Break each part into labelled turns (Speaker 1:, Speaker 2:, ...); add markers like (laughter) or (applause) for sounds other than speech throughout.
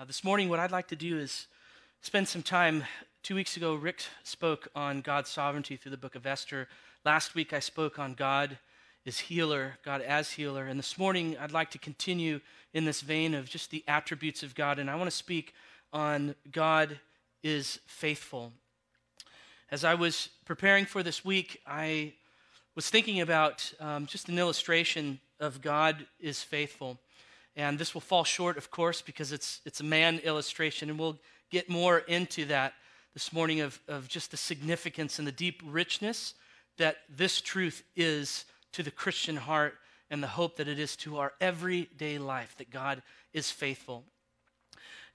Speaker 1: Uh, this morning, what I'd like to do is spend some time. Two weeks ago, Rick spoke on God's sovereignty through the book of Esther. Last week, I spoke on God is healer, God as healer. And this morning, I'd like to continue in this vein of just the attributes of God. And I want to speak on God is faithful. As I was preparing for this week, I was thinking about um, just an illustration of God is faithful. And this will fall short, of course, because it's, it's a man illustration. And we'll get more into that this morning of, of just the significance and the deep richness that this truth is to the Christian heart and the hope that it is to our everyday life that God is faithful.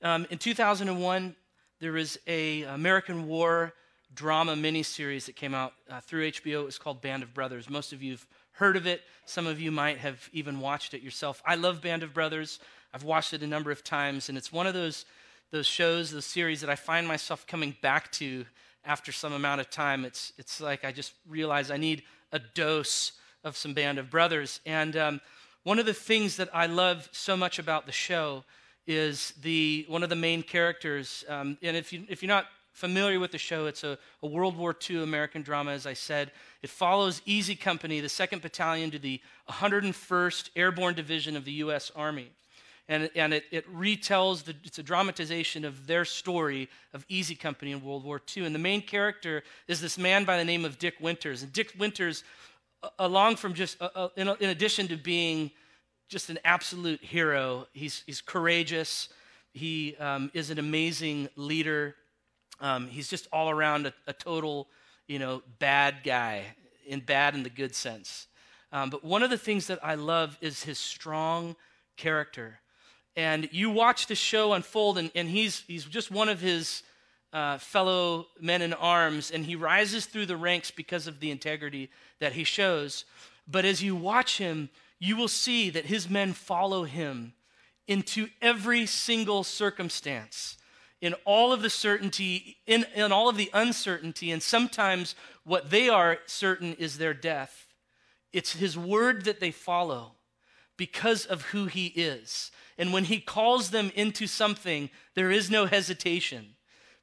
Speaker 1: Um, in 2001, there was a American War drama miniseries that came out uh, through HBO. It was called Band of Brothers. Most of you have heard of it. Some of you might have even watched it yourself. I love Band of Brothers. I've watched it a number of times, and it's one of those those shows, those series that I find myself coming back to after some amount of time. It's it's like I just realize I need a dose of some Band of Brothers. And um, one of the things that I love so much about the show is the one of the main characters. Um, and if you if you're not familiar with the show, it's a, a, World War II American drama, as I said. It follows Easy Company, the 2nd Battalion, to the 101st Airborne Division of the U.S. Army. And, and it, it retells, the, it's a dramatization of their story of Easy Company in World War II. And the main character is this man by the name of Dick Winters. And Dick Winters, along from just, uh, in, in addition to being just an absolute hero, he's, he's courageous, he um, is an amazing leader um, he's just all around a, a, total, you know, bad guy, in bad in the good sense. Um, but one of the things that I love is his strong character. And you watch the show unfold, and, and he's, he's just one of his uh, fellow men in arms, and he rises through the ranks because of the integrity that he shows. But as you watch him, you will see that his men follow him into every single circumstance in all of the certainty, in, in all of the uncertainty, and sometimes what they are certain is their death. It's his word that they follow because of who he is. And when he calls them into something, there is no hesitation.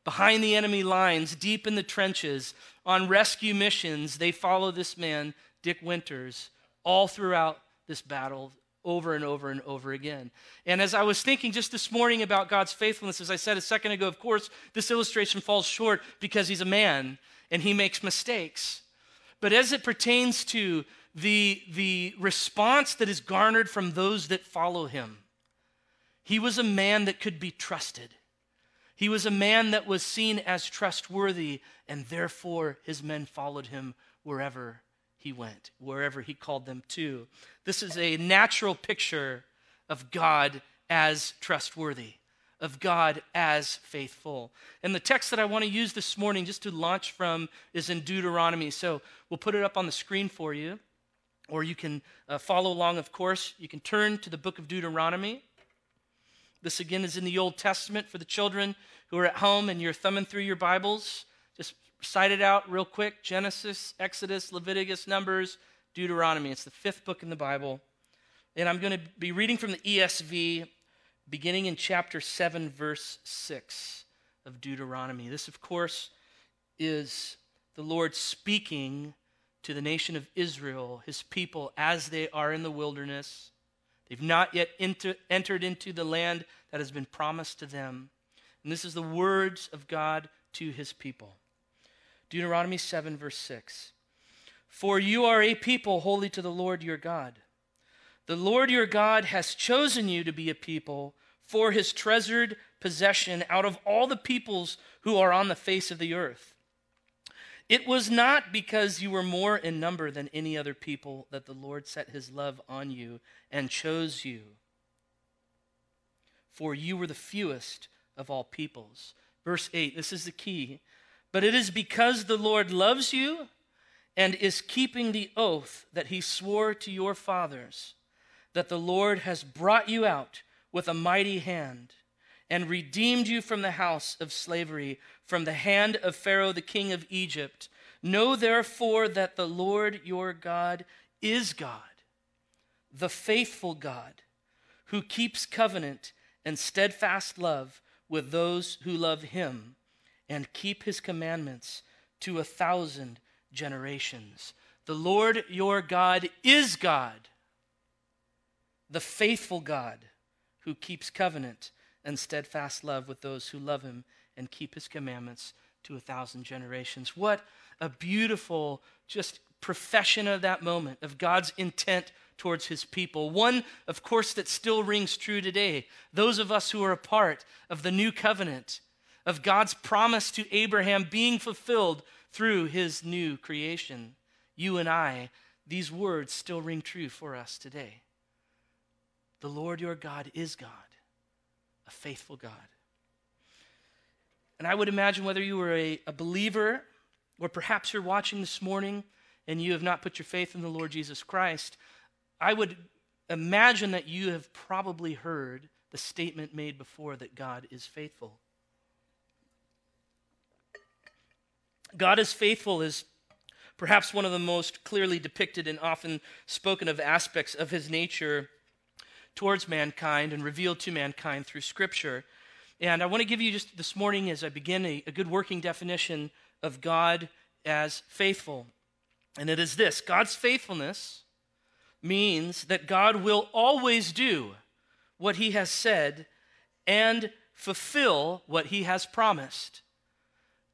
Speaker 1: Behind the enemy lines, deep in the trenches, on rescue missions, they follow this man, Dick Winters, all throughout this battle over and over and over again. And as I was thinking just this morning about God's faithfulness, as I said a second ago, of course, this illustration falls short because he's a man and he makes mistakes. But as it pertains to the, the response that is garnered from those that follow him, he was a man that could be trusted. He was a man that was seen as trustworthy, and therefore his men followed him wherever he went, wherever he called them to. This is a natural picture of God as trustworthy, of God as faithful. And the text that I want to use this morning, just to launch from, is in Deuteronomy. So we'll put it up on the screen for you, or you can uh, follow along, of course. You can turn to the book of Deuteronomy. This again is in the Old Testament for the children who are at home and you're thumbing through your Bibles. Just cite it out real quick Genesis, Exodus, Leviticus, Numbers, Deuteronomy. It's the fifth book in the Bible. And I'm going to be reading from the ESV, beginning in chapter 7, verse 6 of Deuteronomy. This, of course, is the Lord speaking to the nation of Israel, his people, as they are in the wilderness. They've not yet enter, entered into the land that has been promised to them. And this is the words of God to his people. Deuteronomy 7, verse 6. For you are a people holy to the Lord your God. The Lord your God has chosen you to be a people for his treasured possession out of all the peoples who are on the face of the earth. It was not because you were more in number than any other people that the Lord set his love on you and chose you. For you were the fewest of all peoples. Verse 8, this is the key. But it is because the Lord loves you and is keeping the oath that he swore to your fathers that the Lord has brought you out with a mighty hand and redeemed you from the house of slavery, from the hand of Pharaoh, the king of Egypt. Know therefore that the Lord your God is God, the faithful God, who keeps covenant and steadfast love with those who love him and keep his commandments to a thousand generations. The Lord your God is God, the faithful God who keeps covenant and steadfast love with those who love him and keep his commandments to a thousand generations. What a beautiful, just profession of that moment, of God's intent towards his people. One, of course, that still rings true today. Those of us who are a part of the new covenant, of God's promise to Abraham being fulfilled through his new creation. You and I, these words still ring true for us today. The Lord your God is God, a faithful God. And I would imagine whether you were a, a believer or perhaps you're watching this morning and you have not put your faith in the Lord Jesus Christ, I would imagine that you have probably heard the statement made before that God is faithful. God is faithful is perhaps one of the most clearly depicted and often spoken of aspects of his nature towards mankind and revealed to mankind through Scripture. And I want to give you just this morning, as I begin, a, a good working definition of God as faithful. And it is this God's faithfulness means that God will always do what he has said and fulfill what he has promised.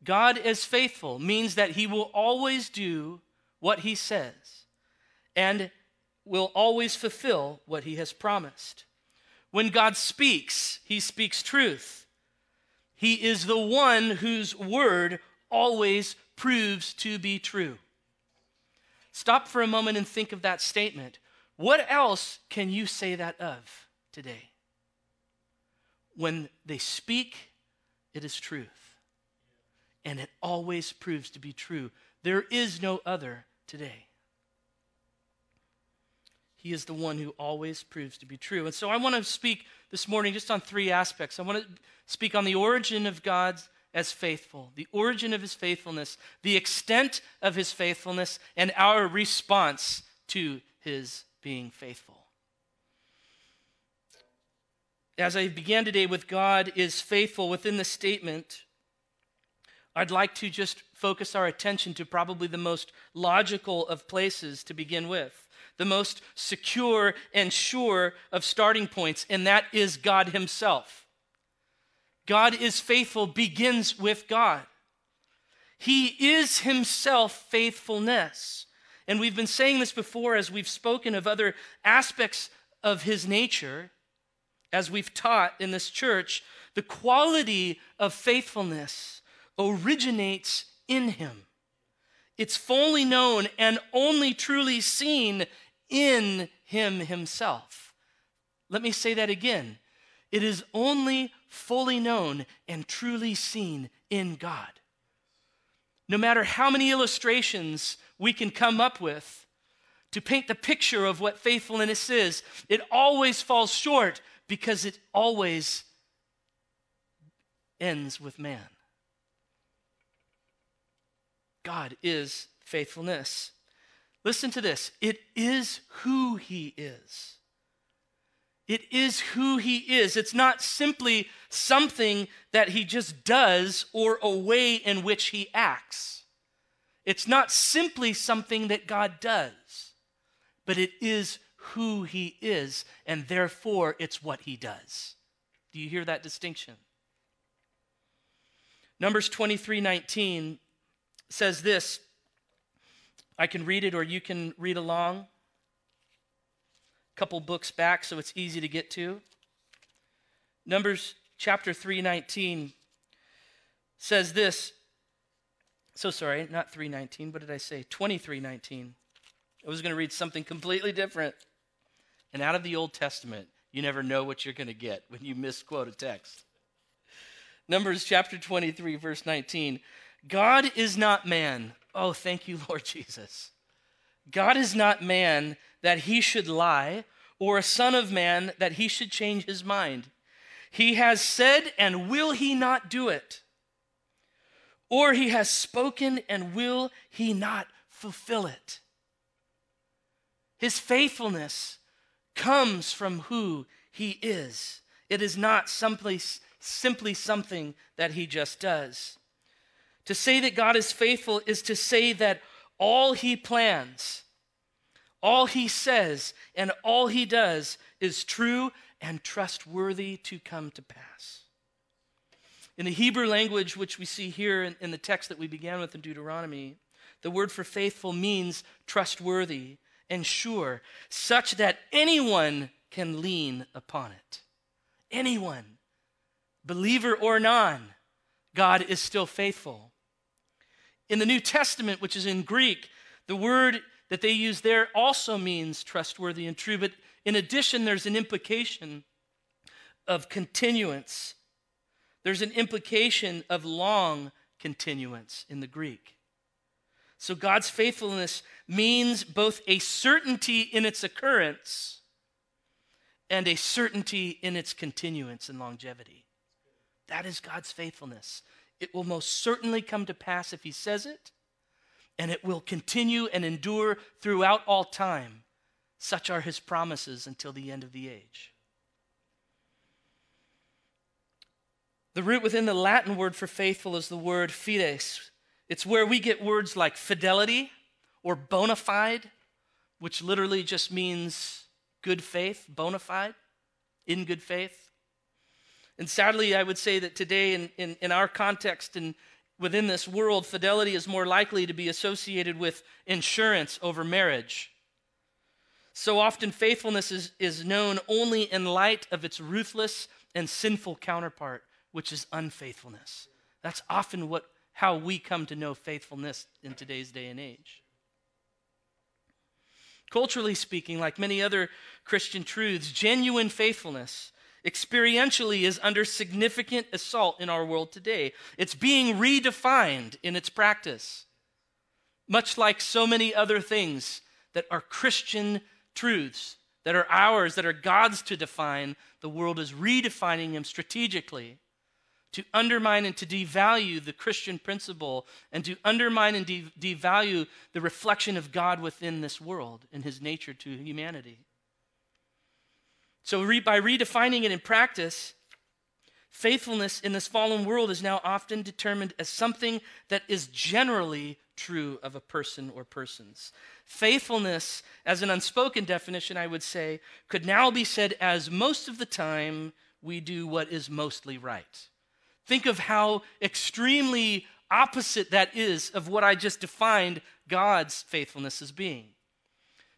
Speaker 1: God is faithful means that he will always do what he says and will always fulfill what he has promised. When God speaks, he speaks truth. He is the one whose word always proves to be true. Stop for a moment and think of that statement. What else can you say that of today? When they speak, it is truth and it always proves to be true. There is no other today. He is the one who always proves to be true. And so I want to speak this morning just on three aspects. I want to speak on the origin of God as faithful, the origin of his faithfulness, the extent of his faithfulness, and our response to his being faithful. As I began today with God is faithful within the statement, I'd like to just focus our attention to probably the most logical of places to begin with, the most secure and sure of starting points, and that is God Himself. God is faithful begins with God. He is Himself faithfulness. And we've been saying this before as we've spoken of other aspects of His nature, as we've taught in this church, the quality of faithfulness originates in him. It's fully known and only truly seen in him himself. Let me say that again. It is only fully known and truly seen in God. No matter how many illustrations we can come up with to paint the picture of what faithfulness is, it always falls short because it always ends with man. God is faithfulness. Listen to this it is who He is. It is who He is. It's not simply something that He just does or a way in which He acts. It's not simply something that God does, but it is who He is, and therefore it's what He does. Do you hear that distinction? Numbers 23 19 says this. I can read it or you can read along. A couple books back so it's easy to get to. Numbers chapter 319 says this. So sorry, not 319, what did I say? 2319. I was going to read something completely different. And out of the Old Testament, you never know what you're going to get when you misquote a text. Numbers chapter 23, verse 19. God is not man. Oh, thank you, (laughs) Lord Jesus. God is not man that he should lie, or a son of man that he should change his mind. He has said, and will he not do it? Or he has spoken, and will he not fulfill it? His faithfulness comes from who he is. It is not simply, simply something that he just does. To say that God is faithful is to say that all he plans, all he says, and all he does is true and trustworthy to come to pass. In the Hebrew language, which we see here in, in, the text that we began with in Deuteronomy, the word for faithful means trustworthy and sure, such that anyone can lean upon it. Anyone, believer or non, God is still faithful. In the New Testament, which is in Greek, the word that they use there also means trustworthy and true, but in addition, there's an implication of continuance. There's an implication of long continuance in the Greek. So God's faithfulness means both a certainty in its occurrence and a certainty in its continuance and longevity. That is God's faithfulness. It will most certainly come to pass if he says it, and it will continue and endure throughout all time. Such are his promises until the end of the age. The root within the Latin word for faithful is the word fides. It's where we get words like fidelity or bona fide, which literally just means good faith, bona fide, in good faith. And sadly, I would say that today, in, in, in our context and within this world, fidelity is more likely to be associated with insurance over marriage. So often, faithfulness is, is known only in light of its ruthless and sinful counterpart, which is unfaithfulness. That's often what, how we come to know faithfulness in today's day and age. Culturally speaking, like many other Christian truths, genuine faithfulness experientially is under significant assault in our world today. It's being redefined in its practice, much like so many other things that are Christian truths, that are ours, that are God's to define. The world is redefining them strategically to undermine and to devalue the Christian principle and to undermine and de- devalue the reflection of God within this world and his nature to humanity. So, re- by redefining it in practice, faithfulness in this fallen world is now often determined as something that is generally true of a person or persons. Faithfulness, as an unspoken definition, I would say, could now be said as most of the time we do what is mostly right. Think of how extremely opposite that is of what I just defined God's faithfulness as being.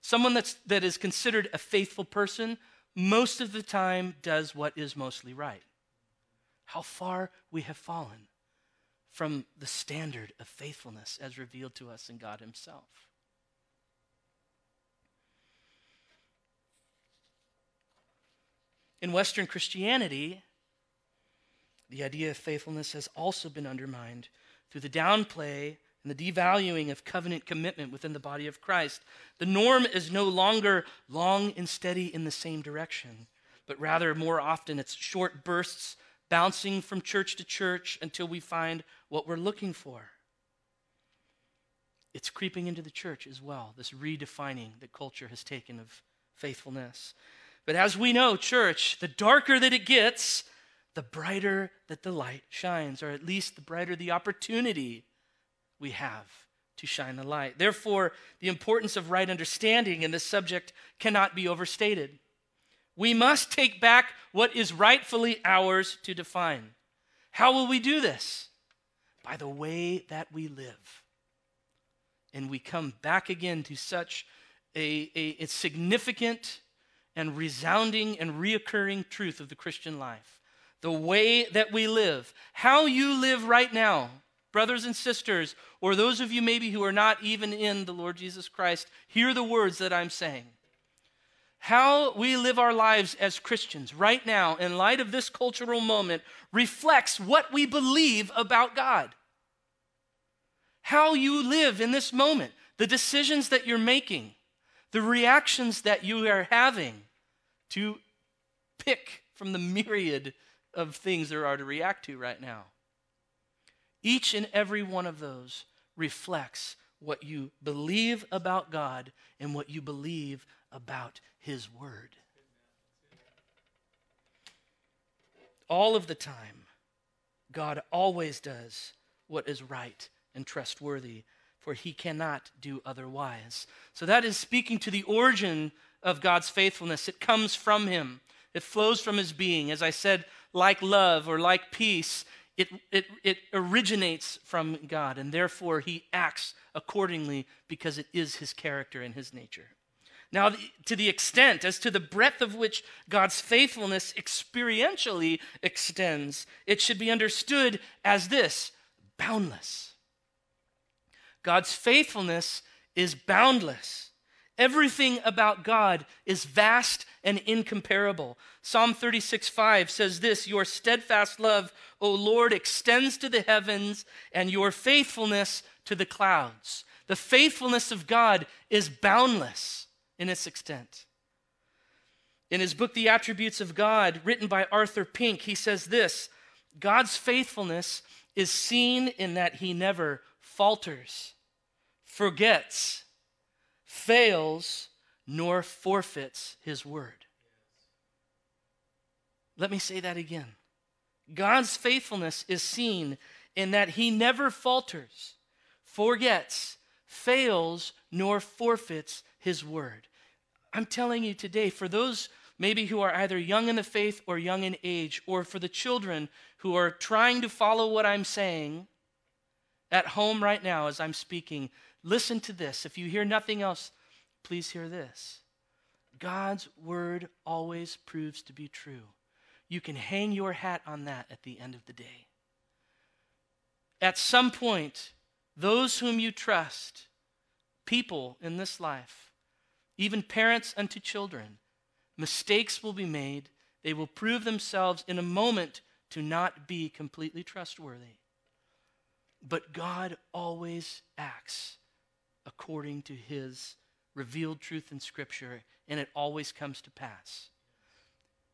Speaker 1: Someone that's, that is considered a faithful person most of the time does what is mostly right. How far we have fallen from the standard of faithfulness as revealed to us in God Himself. In Western Christianity, the idea of faithfulness has also been undermined through the downplay and the devaluing of covenant commitment within the body of Christ. The norm is no longer long and steady in the same direction, but rather more often it's short bursts bouncing from church to church until we find what we're looking for. It's creeping into the church as well, this redefining that culture has taken of faithfulness. But as we know, church, the darker that it gets, the brighter that the light shines, or at least the brighter the opportunity we have to shine the light. Therefore, the importance of right understanding in this subject cannot be overstated. We must take back what is rightfully ours to define. How will we do this? By the way that we live. And we come back again to such a, a, a significant and resounding and reoccurring truth of the Christian life. The way that we live. How you live right now brothers and sisters, or those of you maybe who are not even in the Lord Jesus Christ, hear the words that I'm saying. How we live our lives as Christians right now, in light of this cultural moment, reflects what we believe about God. How you live in this moment, the decisions that you're making, the reactions that you are having to pick from the (laughs) myriad of things there are to react to right now. Each and every one of those reflects what you believe about God and what you believe about His Word. all of the time, God always does what is right and trustworthy, for he cannot do otherwise. So that is speaking to the origin of God's faithfulness. It comes from him, it flows from his being. As I said, like love or like peace, it, it, it originates from God, and therefore he acts accordingly because it is his character and his nature. Now, to the extent, as to the breadth of which God's faithfulness experientially extends, it should be understood as this boundless. God's faithfulness is boundless. Everything about God is vast and incomparable. Psalm 36 5 says this Your steadfast love, O Lord, extends to the heavens, and your faithfulness to the clouds. The faithfulness of God is boundless in its extent. In his book, The Attributes of God, written by Arthur Pink, he says this God's faithfulness is seen in that he never falters, forgets, fails, nor forfeits his word. Let me say that again. God's faithfulness is seen in that he never falters, forgets, fails, nor forfeits his word. I'm telling you today, for those maybe who are either young in the faith or young in age, or for the children who are trying to follow what I'm saying at home right now as I'm speaking, listen to this. If you hear nothing else, please hear this. God's word always proves to be true. You can hang your hat on that at the end of the day. At some point, those whom you trust, people in this life, even parents unto children. Mistakes will be made. They will prove themselves in a moment to not be completely trustworthy. But God always acts according to his revealed truth in Scripture, and it always comes to pass.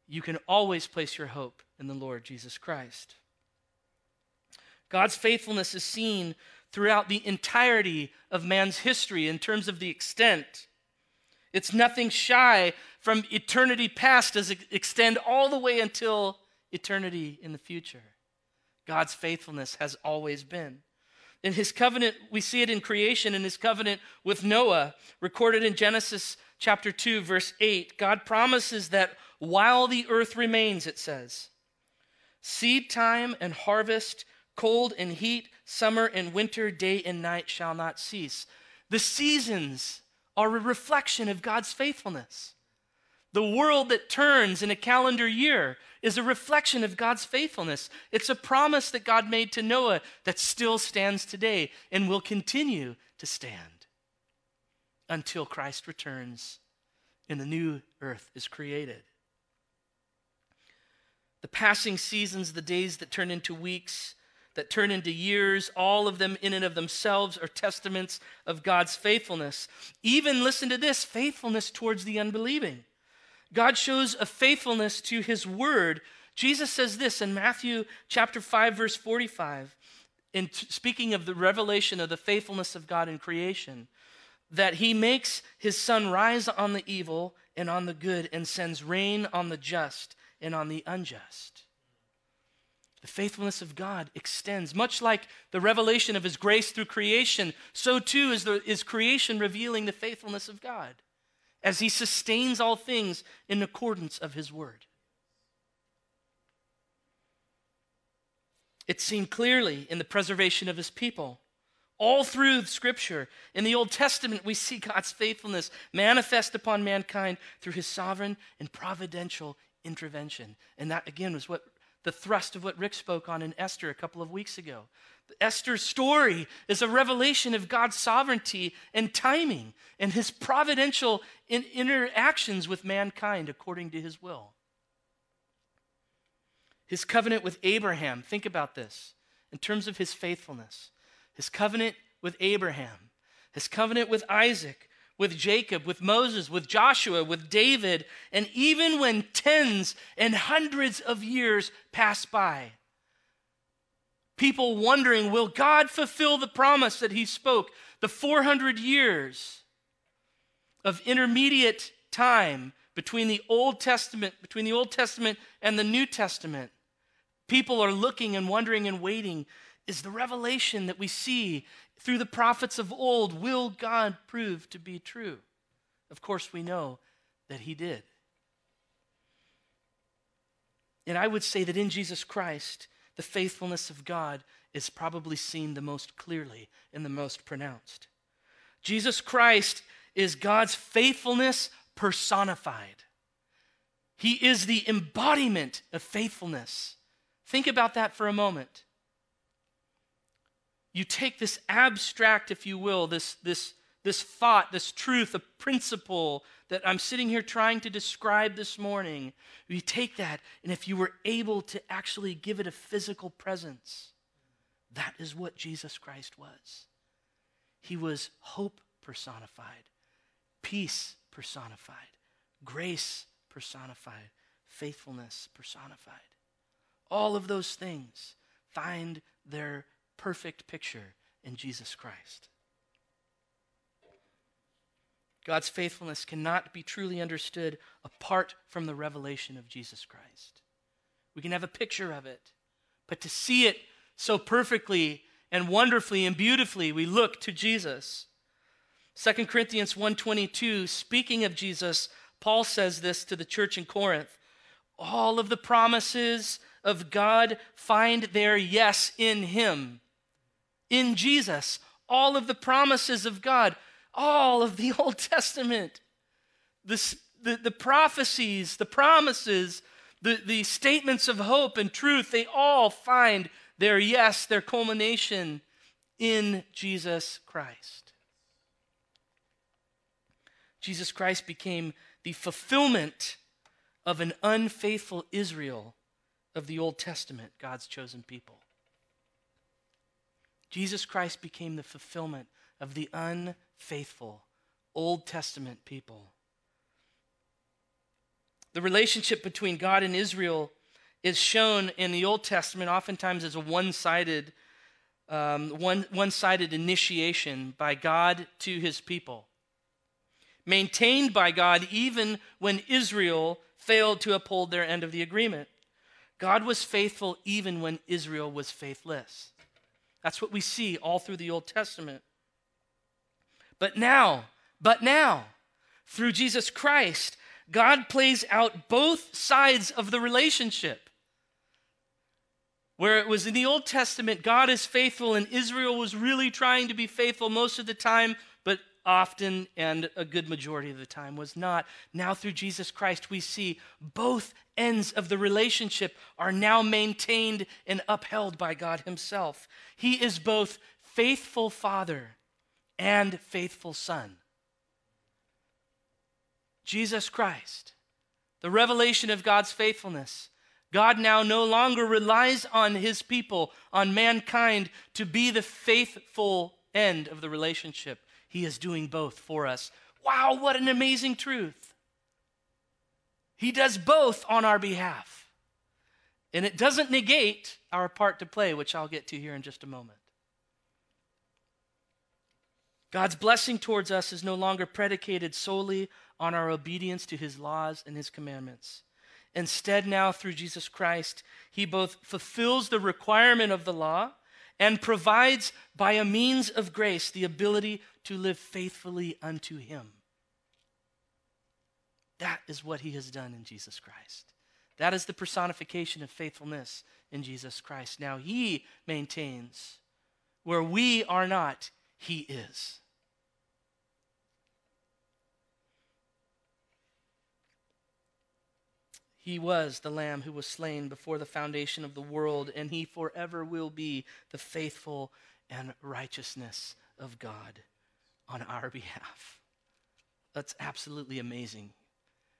Speaker 1: You can always place your hope in the Lord Jesus Christ. God's faithfulness is seen throughout the entirety of man's history in terms of the extent it's nothing shy from eternity past. It extend all the way until eternity in the future? God's faithfulness has always been. In his covenant, we see it in creation, in his covenant with Noah, recorded in Genesis chapter 2, verse 8. God promises that while the earth remains, it says, seed time and harvest, cold and heat, summer and winter, day and night shall not cease. The seasons are a reflection of God's faithfulness. The world that turns in a calendar year is a reflection of God's faithfulness. It's a promise that God made to Noah that still stands today and will continue to stand until Christ returns and the new earth is created. The passing seasons, the days that turn into weeks, that turn into years, all of them in and of themselves are testaments of God's faithfulness. Even, listen to this, faithfulness towards the unbelieving. God shows a faithfulness to his word. Jesus says this in Matthew chapter 5 verse 45 in t- speaking of the revelation of the faithfulness of God in creation that he makes his sun rise on the evil and on the good and sends rain on the just and on the unjust. The faithfulness of God extends. Much like the revelation of His grace through creation, so too is, the, is creation revealing the faithfulness of God as He sustains all things in accordance of His word. It's seen clearly in the preservation of His people. All through Scripture, in the Old Testament, we see God's faithfulness manifest upon mankind through His sovereign and providential intervention. And that, again, was what the thrust of what Rick spoke on in Esther a couple of weeks ago. Esther's story is a revelation of God's sovereignty and timing and his providential in interactions with mankind according to his will. His covenant with Abraham, think about this in terms of his faithfulness. His covenant with Abraham, his covenant with Isaac, with Jacob, with Moses, with Joshua, with David, and even when tens and hundreds of years pass by. People wondering, will God fulfill the promise that he spoke? The 400 years of intermediate time between the Old Testament, between the Old Testament and the New Testament. people are looking and wondering and waiting is the revelation that we see through the prophets of old. Will God prove to be true? Of course, we know that He did. And I would say that in Jesus Christ, the faithfulness of God is probably seen the most clearly and the most pronounced. Jesus Christ is God's faithfulness personified. He is the embodiment of faithfulness. Think about that for a moment. You take this abstract, if you will, this, this, this thought, this truth, a principle that I'm sitting here trying to describe this morning. You take that, and if you were able to actually give it a physical presence, that is what Jesus Christ was. He was hope personified, peace personified, grace personified, faithfulness personified. All of those things find their perfect picture in Jesus Christ. God's faithfulness cannot be truly understood apart from the revelation of Jesus Christ. We can have a picture of it, but to see it so perfectly and wonderfully and beautifully, we look to Jesus. 2 Corinthians 1:22 speaking of Jesus, Paul says this to the church in Corinth. All of the promises of God find their yes in him. In Jesus, all of the promises of God all of the (laughs) Old Testament. The, the, the prophecies, the promises, the, the statements of hope and truth, they all find their yes, their culmination in Jesus Christ. Jesus Christ became the fulfillment of an unfaithful Israel of the Old Testament, God's chosen people. Jesus Christ became the fulfillment of the unfaithful Old Testament people. The relationship between God and Israel is shown in the Old Testament oftentimes as a one sided um, one, one-sided initiation by God to his people, maintained by God even when Israel failed to uphold their end of the agreement. God was faithful even when Israel was faithless. That's what we see all through the Old Testament. But now, but now, through Jesus Christ, God plays out both sides of the relationship. Where it was in the Old Testament, God is faithful, and Israel was really trying to be faithful most of the time, often and a good majority of the time was not. Now, through Jesus Christ, we see both ends of the relationship are now maintained and upheld by God Himself. He is both faithful Father and faithful Son. Jesus Christ, the revelation of God's faithfulness. God now no longer relies on his people, on mankind, to be the faithful end of the relationship. He is doing both for us. Wow, what an amazing truth! He does both on our behalf. And it doesn't negate our part to play, which I'll get to here in just a moment. God's blessing towards us is no longer predicated solely on our obedience to his laws and his commandments. Instead, now through Jesus Christ, he both fulfills the requirement of the law and provides by a means of grace the ability to live faithfully unto him. That is what he has done in Jesus Christ. That is the personification of faithfulness in Jesus Christ. Now he maintains where we are not, he is. He was the Lamb who was slain before the foundation of the world, and he forever will be the faithful and righteousness of God on our (laughs) behalf. That's absolutely amazing.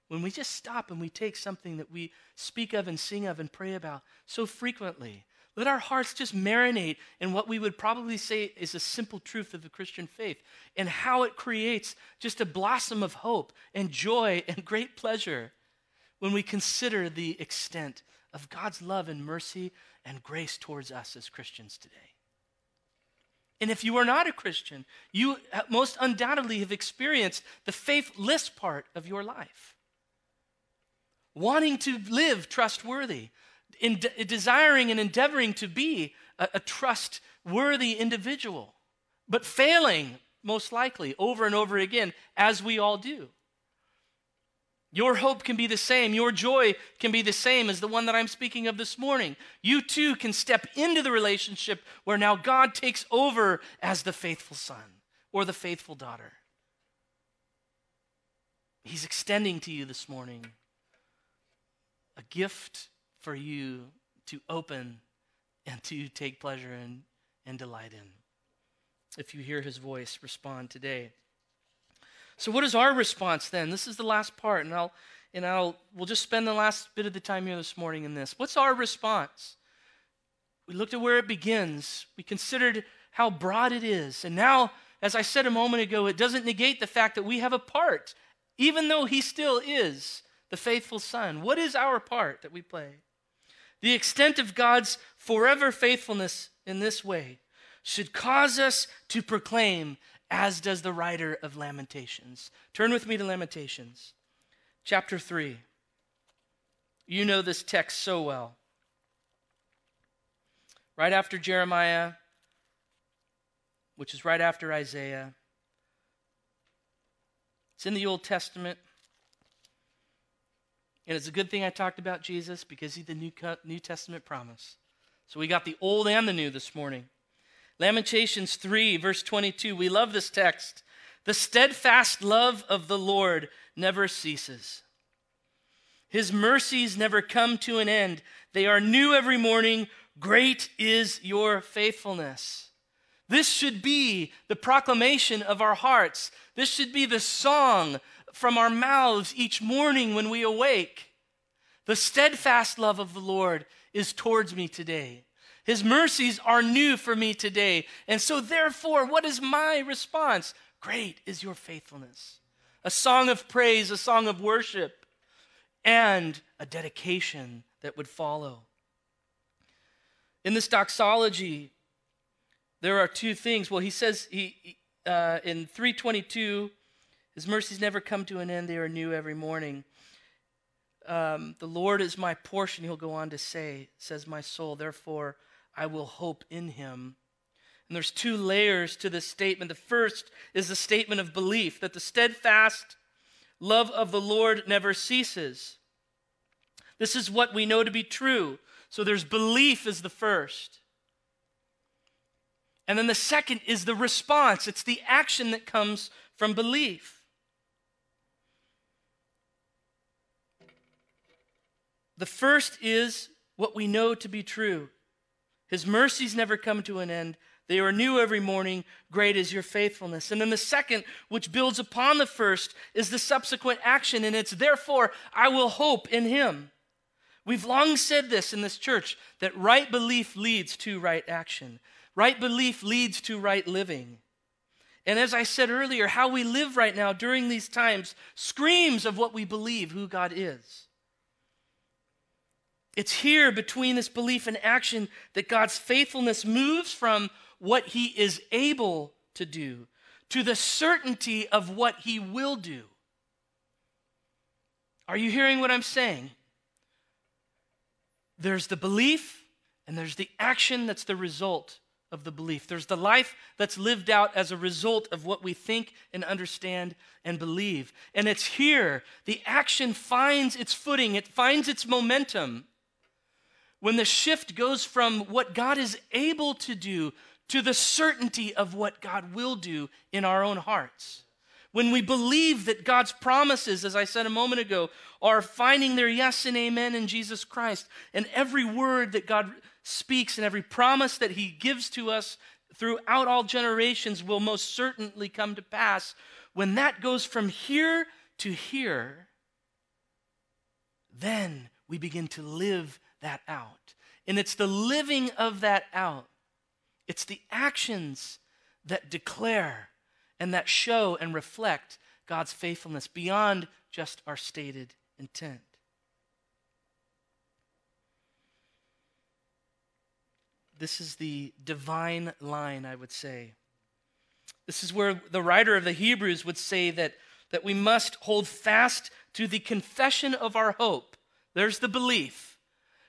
Speaker 1: When we just stop and we take something that we speak of and sing of and pray about so frequently, let our hearts just marinate in what we would probably say is a simple truth of the Christian faith and how it creates just a blossom of hope and joy and great pleasure when we consider the extent of God's love and mercy and grace towards us as Christians today. And if you are not a Christian, you most undoubtedly have experienced the faithless part of your life. Wanting to live trustworthy, de- desiring and endeavoring to be a, a trustworthy individual, but failing most likely over and over again, as we all do. Your hope can be the same. Your joy can be the same as the one that I'm speaking of this morning. You too can step into the relationship where now God takes over as the faithful son or the faithful daughter. He's extending to you this morning a gift for you to open and to take pleasure in and delight in. If you hear his voice, respond today. So what is our response then? This is the last part, and I'll and I'll we'll just spend the last bit of the time here this morning in this. What's our response? We looked at where it begins. We considered how broad it is. And now, as I said a moment ago, it doesn't negate the fact that we have a part, even though he still is the faithful son. What is our part that we play? The extent of God's forever faithfulness in this way should cause us to proclaim, as does the writer of Lamentations. Turn with me to Lamentations, chapter 3. You know this text so well. Right after Jeremiah, which is right after Isaiah, it's in the Old Testament. And it's a good thing I talked about Jesus because he's the New, New Testament promise. So we got the old and the new this morning. Lamentations 3, verse 22. We love this text. The steadfast love of the Lord never ceases. His mercies never come to an end. They are new every morning. Great is your faithfulness. This should be the proclamation of our hearts. This should be the song from our mouths each morning when we awake. The steadfast love of the Lord is towards me today. His mercies are new for me today. And so, therefore, what is my response? Great is your faithfulness. A song of praise, a song of worship, and a dedication that would follow. In this doxology, there are two things. Well, he says he, uh, in 322, his mercies never come to an end, they are new every morning. Um, the Lord is my portion, he'll go on to say, says my soul, therefore I will hope in him. And there's two layers to this statement. The first is the statement of belief that the steadfast love of the Lord never ceases. This is what we know to be true. So there's belief is the first. And then the second is the response. It's the action that comes from belief. The first is what we know to be true. His mercies never come to an end. They are new every morning. Great is your faithfulness. And then the second, which builds upon the first, is the subsequent action, and it's therefore, I will hope in him. We've long said this in this church that right belief leads to right action, right belief leads to right living. And as I said earlier, how we live right now during these times screams of what we believe who God is. It's here between this belief and action that God's faithfulness moves from what he is able to do to the certainty of what he will do. Are you hearing what I'm saying? There's the belief and there's the action that's the result of the belief. There's the life that's lived out as a result of what we think and understand and believe. And it's here the action finds its footing, it finds its momentum when the shift goes from what God is able to do to the certainty of what God will do in our own hearts. When we believe that God's promises, as I said a moment ago, are finding their yes and amen in Jesus Christ, and every word that God speaks and every promise that He gives to us throughout all generations will most certainly come to pass, when that goes from here to here, then we begin to live that out. And it's the living of that out, it's the actions that declare and that show and reflect God's faithfulness beyond just our stated intent. This is the divine line, I would say. This is where the writer of the Hebrews would say that, that we must hold fast to the confession of our hope. There's the belief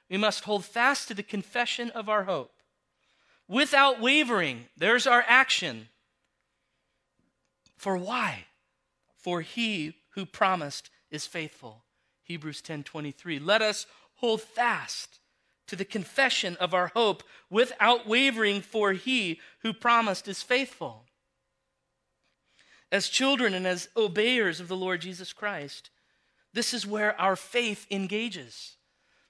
Speaker 1: we must hold fast to the confession of our hope without wavering. There's our action. For why? For he who promised is faithful. Hebrews 10:23. Let us hold fast to the confession of our hope without wavering, for he who promised is faithful. As children and as obeyers of the Lord Jesus Christ, this is where our faith engages.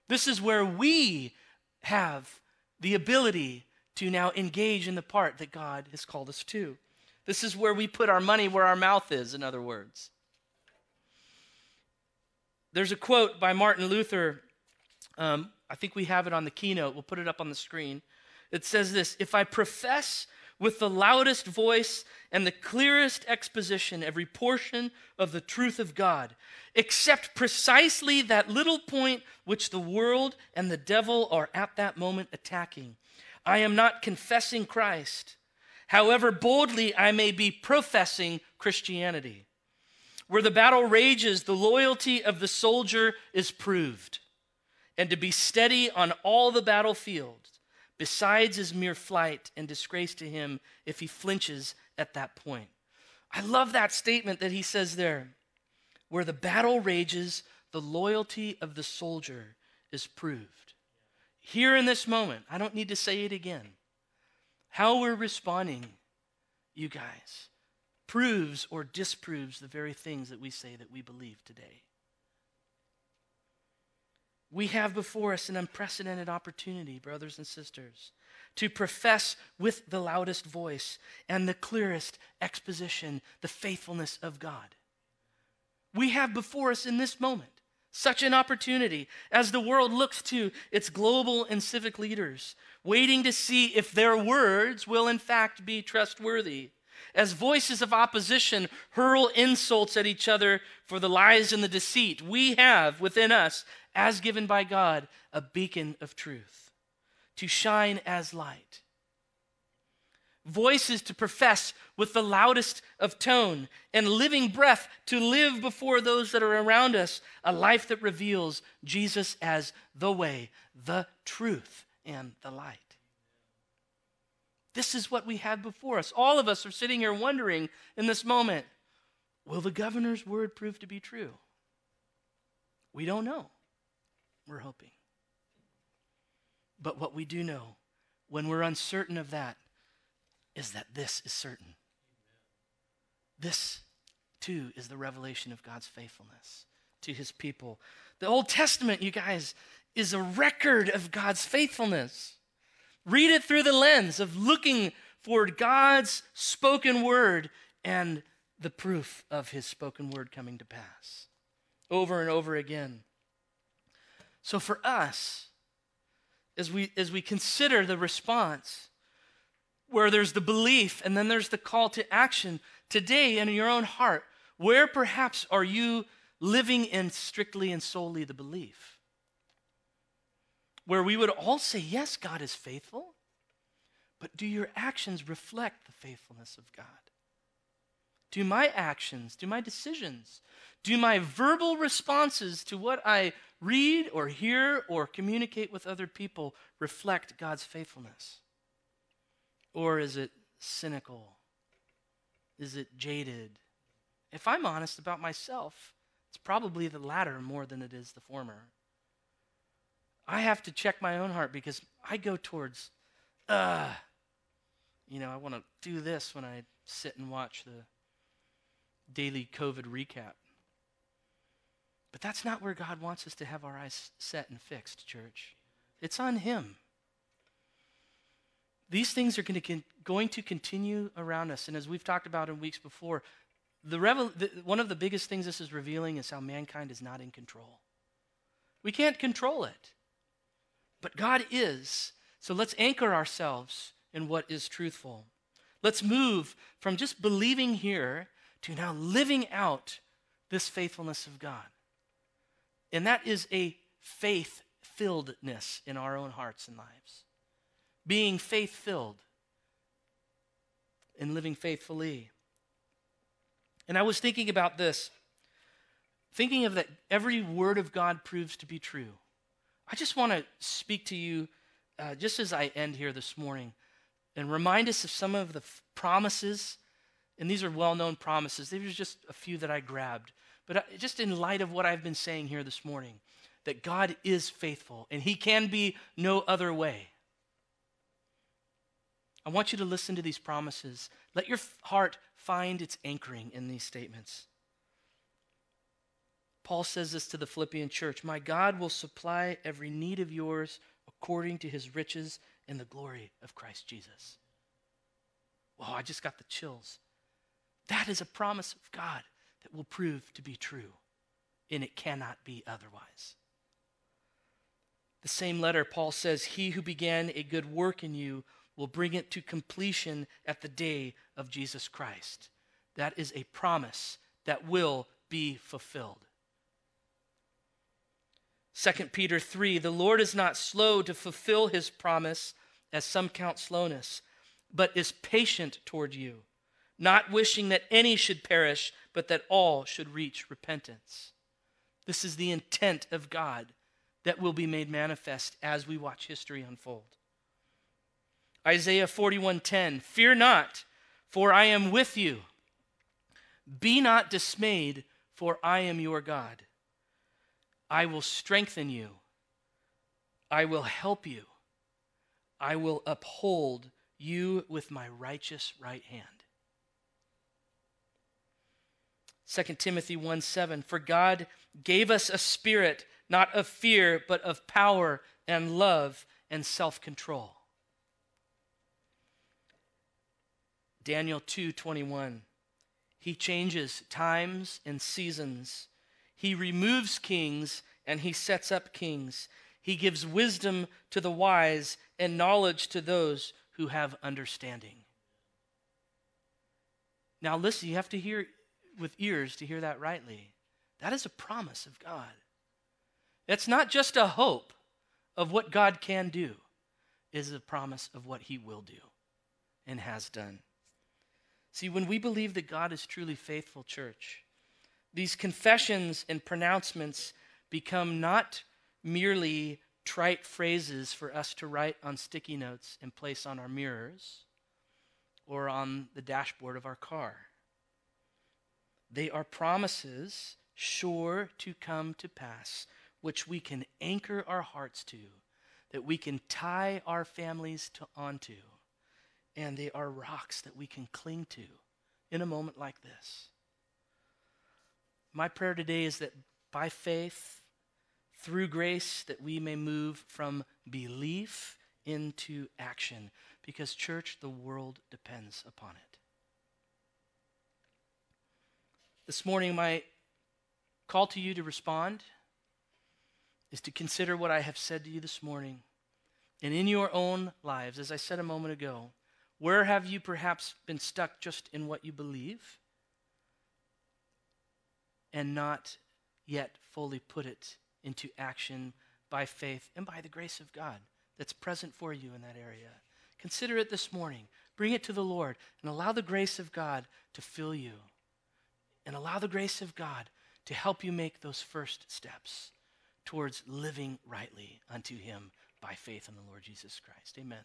Speaker 1: This is where we have the ability to now engage in the part that God has called us to. This is where we put our money where our mouth is, in other words. There's a quote by Martin Luther. Um, I think we have it on the keynote. We'll put it up on the screen. It says this If I profess with the loudest voice and the clearest exposition every portion of the truth of God, except precisely that little point which the world and the devil are at that moment attacking. I am not confessing Christ, however boldly I may be professing Christianity. Where the battle rages, the loyalty of the soldier is proved, and to be steady on all the battlefields besides his mere flight and disgrace to him if he flinches at that point. I love that statement that he says there. Where the battle rages, the loyalty of the soldier is proved. Here in this moment, I don't need to say it again. How we're responding, you guys, proves or disproves the very things that we say that we believe today. We have before us an unprecedented opportunity, brothers and sisters, to profess with the loudest voice and the clearest exposition the faithfulness of God. We have before us in this moment such an opportunity as the world looks to its global and civic leaders, waiting to see if their words will in fact be trustworthy. As voices of opposition hurl insults at each other for the lies and the deceit, we have within us as given by God, a beacon of truth, to shine as light. Voices to profess with the loudest of tone, and living breath to live before those that are around us a life that reveals Jesus as the way, the truth, and the light. This is what we have before us. All of us are sitting here wondering in this moment will the governor's word prove to be true? We don't know. We're hoping. But what we do know when we're uncertain of that is that this is certain. This, too, is the revelation of God's faithfulness to his people. The Old Testament, you guys, is a record of God's faithfulness. Read it through the lens of looking for God's spoken word and the proof of his spoken word coming to pass over and over again. So for us, as we, as we consider the response, where there's the belief and then there's the call to action, today in your own heart, where perhaps are you living in strictly and solely the belief? Where we would all say, yes, God is faithful, but do your actions reflect the faithfulness of God? Do my actions, do my decisions, do my verbal responses to what I read or hear or communicate with other people reflect God's faithfulness? Or is it cynical? Is it jaded? If I'm honest about myself, it's probably the latter more than it is the former. I have to check my own heart because I go towards, uh, you know, I want to do this when I sit and watch the daily COVID recap. But that's not where God wants us to have our eyes set and fixed, church. It's on Him. These things are going to, going to continue around us. And as we've talked about in weeks before, the, revel- the, one of the biggest things this is revealing is how mankind is not in control. We can't control it, but God is. So let's anchor ourselves in what is truthful. Let's move from just believing here to now living out this faithfulness of God. And that is a faith filledness in our own hearts and lives. Being faith filled and living faithfully. And I was thinking about this, thinking of that every word of God proves to be true. I just want to speak to you uh, just as I end here this morning and remind us of some of the f- promises. And these are well known promises. These are just a few that I grabbed. But uh, just in light of what I've been saying here this morning, that God is faithful and he can be no other way. I want you to listen to these promises. Let your heart find its anchoring in these statements. Paul says this to the Philippian church My God will supply every need of yours according to his riches in the glory of Christ Jesus. Whoa, I just got the chills. That is a promise of God that will prove to be true, and it cannot be otherwise. The same letter, Paul says, He who began a good work in you will bring it to completion at the day of Jesus Christ. That is a promise that will be fulfilled. 2 Peter 3 The Lord is not slow to fulfill his promise, as some count slowness, but is patient toward you, not wishing that any should perish, but that all should reach repentance. This is the intent of God that will be made manifest as we watch history unfold. Isaiah 41:10 Fear not, for I am with you. Be not dismayed, for I am your God. I will strengthen you. I will help you. I will uphold you with my righteous right hand. 2 Timothy 1 7 For God gave us a spirit not of fear, but of power and love and self control. Daniel 2 21 He changes times and seasons he removes kings and he sets up kings. He gives wisdom to the wise and knowledge to those who have understanding. Now, listen, you have to hear with ears to hear that rightly. That is a promise of God. It's not just a hope of what God can do, it is a promise of what he will do and has done. See, when we believe that God is truly faithful, church, these confessions and pronouncements become not merely trite phrases for us to write on sticky notes and place on our mirrors or on the dashboard of our car. They are promises sure to come to pass, which we can anchor our hearts to, that we can tie our families to, onto, and they are rocks that we can cling to in a moment like this. My prayer today is that by faith, through grace, that we may move from belief into action. Because, church, the world depends upon it. This morning, my call to you to respond is to consider what I have said to you this morning. And in your own lives, as I said a moment ago, where have you perhaps been stuck just in what you believe? and not yet fully put it into action by faith and by the grace of God that's present for you in that area. Consider it this morning. Bring it to the Lord and allow the grace of God to fill you. And allow the grace of God to help you make those first steps towards living rightly unto Him by faith in the Lord Jesus Christ. Amen.